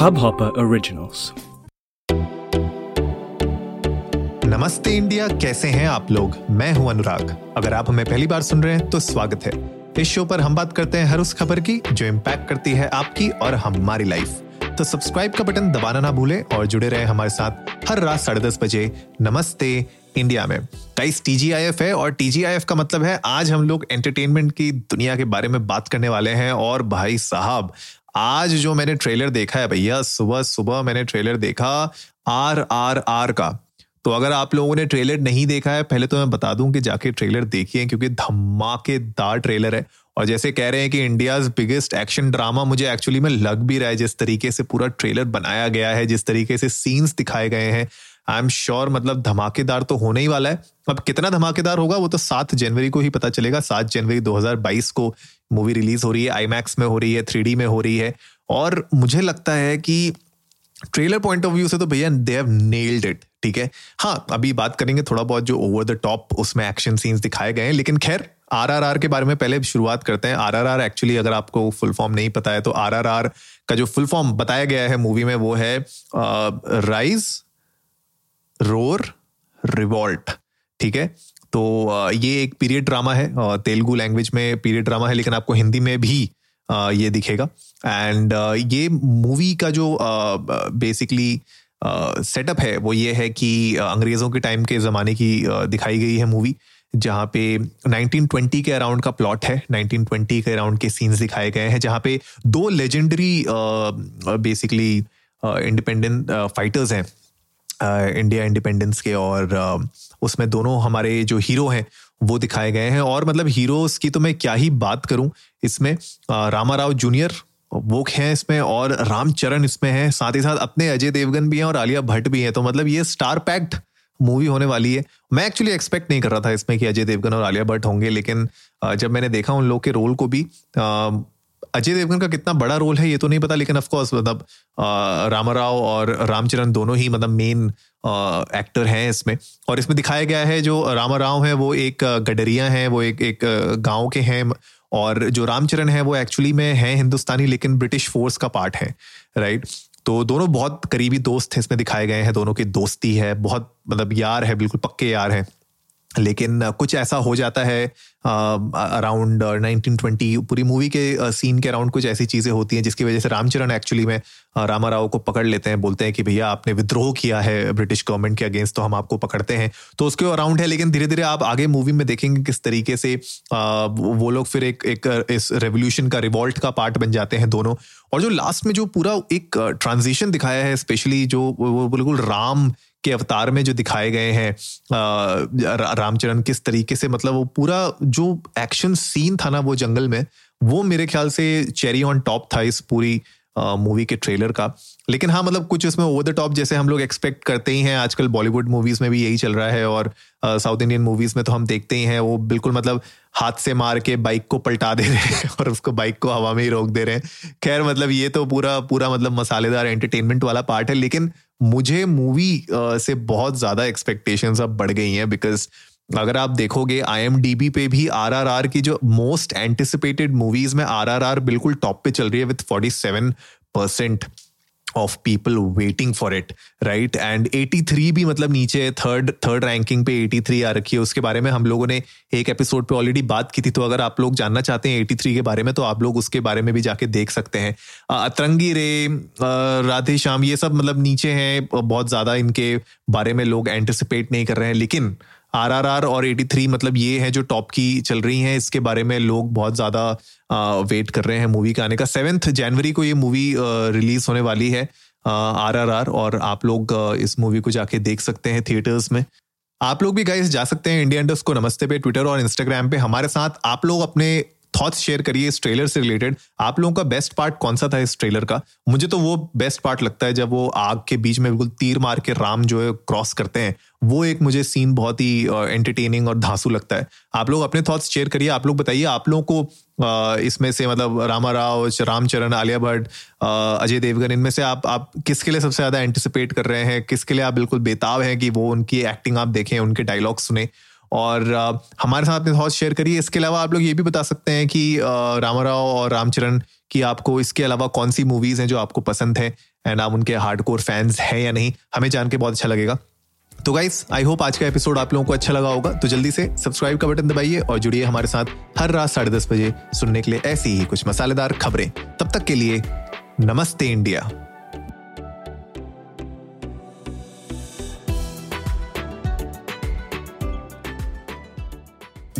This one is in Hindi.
Hubhopper Originals. नमस्ते इंडिया, कैसे हैं आप लोग? मैं हूँ अनुराग। अगर आप हमें पहली बार सुन रहे हैं तो स्वागत है। इस शो पर हम बात करते हैं हर उस खबर की, जो इम्पैक्ट करती है आपकी और हमारी लाइफ तो सब्सक्राइब का बटन दबाना ना भूलें और जुड़े रहे हमारे साथ हर रात साढ़े दस बजे नमस्ते इंडिया में। गाइस टीजीआईएफ है और टीजीआईएफ का मतलब है आज हम लोग एंटरटेनमेंट की दुनिया के बारे में बात करने वाले हैं और भाई साहब आज जो मैंने ट्रेलर देखा है भैया, सुबह सुबह मैंने ट्रेलर देखा आर आर आर का। तो अगर आप लोगों ने ट्रेलर नहीं देखा है, पहले तो मैं बता दूँ कि जाके ट्रेलर देखिए, क्योंकि धमाकेदार ट्रेलर है। और जैसे कह रहे हैं कि इंडियाज बिगेस्ट एक्शन ड्रामा मुझे एक्चुअली में लग भी रहा है, जिस तरीके से पूरा ट्रेलर बनाया गया है, जिस तरीके से सीन्स दिखाए गए हैं आई एम श्योर मतलब धमाकेदार तो होने ही वाला है। अब कितना धमाकेदार होगा, वो तो सात जनवरी को ही पता चलेगा। सात जनवरी 2022 को मूवी रिलीज़ हो रही है आई में हो रही है थ्री में हो रही है। और मुझे लगता है कि ट्रेलर पॉइंट ऑफ़ व्यू से तो भैया दे हैव नेल्ड इट ठीक है? हाँ अभी बात करेंगे थोड़ा बहुत जो ओवर द टॉप उसमें एक्शन सीन्स दिखाए गए हैं। लेकिन खैर, आरआरआर के बारे में पहले शुरुआत करते हैं। आरआरआर एक्चुअली अगर आपको फुल फॉर्म नहीं पता है तो आरआरआर का जो फुल फॉर्म बताया गया है मूवी में, वो है राइज रोर रिवॉल्ट ठीक है? तो ये एक पीरियड ड्रामा है तेलुगु लैंग्वेज में पीरियड ड्रामा है, लेकिन आपको हिंदी में भी ये दिखेगा। एंड ये मूवी का जो बेसिकली सेटअप है, वो ये है कि अंग्रेज़ों के टाइम के ज़माने की दिखाई गई है मूवी जहाँ पे 1920 के अराउंड का प्लॉट है 1920 के अराउंड के सीन्स दिखाए गए हैं, जहाँ पे दो लेजेंडरी बेसिकली इंडिपेंडेंट फाइटर्स हैं। इंडिया इंडिपेंडेंस के और उसमें दोनों हमारे जो हीरो हैं, वो दिखाए गए हैं। और मतलब हीरोज की तो मैं क्या ही बात करूँ, इसमें रामा राव जूनियर वो हैं इसमें और रामचरण इसमें हैं। साथ ही साथ अपने अजय देवगन भी हैं और आलिया भट्ट भी हैं। तो मतलब ये स्टार पैक्ड मूवी होने वाली है। मैं एक्चुअली एक्सपेक्ट नहीं कर रहा था इसमें कि अजय देवगन और आलिया भट्ट होंगे, लेकिन जब मैंने देखा उन लोग के रोल को भी अजय देवगन का कितना बड़ा रोल है, ये तो नहीं पता, लेकिन ऑफकोर्स मतलब रामा राव और रामचरण दोनों ही मतलब मेन एक्टर हैं इसमें। और इसमें दिखाया गया है जो रामा राव है, वो एक गडरिया हैं, वो एक एक गाँव के हैं, और जो रामचरण है, वो एक्चुअली में है हिंदुस्तानी, लेकिन ब्रिटिश फोर्स का पार्ट है राइट तो दोनों बहुत करीबी दोस्त हैं, इसमें दिखाए गए हैं, दोनों की दोस्ती है, बहुत मतलब यार है, बिल्कुल पक्के यार हैं। लेकिन कुछ ऐसा हो जाता है अराउंड नाइनटीन ट्वेंटी पूरी मूवी के सीन के अराउंड कुछ ऐसी चीज़ें होती हैं जिसकी वजह से रामचरण एक्चुअली में रामा राव को पकड़ लेते हैं, बोलते हैं कि भैया आपने विद्रोह किया है ब्रिटिश गवर्नमेंट के अगेंस्ट तो हम आपको पकड़ते हैं। तो उसके अराउंड है, लेकिन धीरे धीरे आप आगे मूवी में देखेंगे किस तरीके से वो लोग फिर एक एक, इस रेवोल्यूशन का रिवॉल्ट का पार्ट बन जाते हैं दोनों। और जो लास्ट में जो पूरा एक ट्रांजिशन दिखाया है स्पेशली जो बिल्कुल राम के अवतार में जो दिखाए गए हैं रामचरण किस तरीके से मतलब वो पूरा जो एक्शन सीन था ना वो जंगल में, वो मेरे ख्याल से चेरी ऑन टॉप था इस पूरी मूवी के ट्रेलर का। लेकिन हाँ मतलब कुछ उसमें ओवर द टॉप जैसे हम लोग एक्सपेक्ट करते ही हैं। आजकल बॉलीवुड मूवीज़ में भी यही चल रहा है और साउथ इंडियन मूवीज़ में तो हम देखते ही हैं। वो बिल्कुल मतलब हाथ से मार के बाइक को पलटा दे रहे हैं और उसको बाइक को हवा में ही रोक दे रहे हैं। खैर मतलब ये तो पूरा पूरा मतलब मसालेदार एंटरटेनमेंट वाला पार्ट है, लेकिन मुझे मूवी से बहुत ज़्यादा एक्सपेक्टेशंस अब बढ़ गई हैं बिकॉज़ अगर आप देखोगे आईएमडीबी पे भी आर की जो मोस्ट एंटिसिपेटेड मूवीज़ में आर बिल्कुल टॉप पे चल रही है with forty seven percent of people waiting for it right and 83 भी मतलब नीचे थर्ड थर्ड रैंकिंग पे 83 आ रखी है। उसके बारे में हम लोगों ने एक एपिसोड पे ऑलरेडी बात की थी तो अगर आप लोग जानना चाहते हैं 83 के बारे में तो आप लोग उसके बारे में भी जाके देख सकते हैं। अतरंगी रे राधे श्याम, ये सब मतलब नीचे हैं, बहुत ज़्यादा इनके बारे में लोग एंटिसिपेट नहीं कर रहे हैं। लेकिन आर आर आर और एटी थ्री मतलब ये है जो टॉप की चल रही हैं। इसके बारे में लोग बहुत ज़्यादा वेट कर रहे हैं मूवी का आने का। सेवेंथ जनवरी को ये मूवी रिलीज़ होने वाली है आरआरआर आर आर और आप लोग इस मूवी को जाके देख सकते हैं थिएटर्स में। आप लोग भी गाइस जा सकते हैं इंडिया इंडस्ट को। नमस्ते पे ट्विटर और इंस्टाग्राम पे। हमारे साथ आप लोग अपने थॉट्स शेयर करिए इस ट्रेलर से रिलेटेड आप लोगों का बेस्ट पार्ट कौन सा था इस ट्रेलर का? मुझे तो वो बेस्ट पार्ट लगता है जब वो आग के बीच में बिल्कुल तीर मार के राम जो है क्रॉस करते हैं। वो एक मुझे सीन बहुत ही एंटरटेनिंग और धांसू लगता है। आप लोग अपने थॉट्स शेयर करिए। आप लोग बताइए, आप लोगों को इसमें से मतलब रामा राव रामचरण आलिया भट्ट अजय देवगन, इनमें से आप आप किसके लिए सबसे ज़्यादा एंटिसिपेट कर रहे हैं? किसके लिए आप बिल्कुल बेताब हैं कि वो उनकी एक्टिंग आप देखें, उनके डायलॉग सुने? और हमारे साथ अपने थॉट्स शेयर करिए इसके अलावा आप लोग ये भी बता सकते हैं कि रामा राव और रामचरण की आपको इसके अलावा कौन सी मूवीज़ हैं जो आपको पसंद है? एंड आप उनके हार्ड कोर फैंस हैं या नहीं? हमें जान के बहुत अच्छा लगेगा। तो गाइस आई होप आज का एपिसोड आप लोगों को अच्छा लगा होगा। तो जल्दी से सब्सक्राइब का बटन दबाइए और जुड़िए हमारे साथ हर रात साढ़े दस बजे सुनने के लिए ऐसी ही कुछ मसालेदार खबरें। तब तक के लिए नमस्ते इंडिया।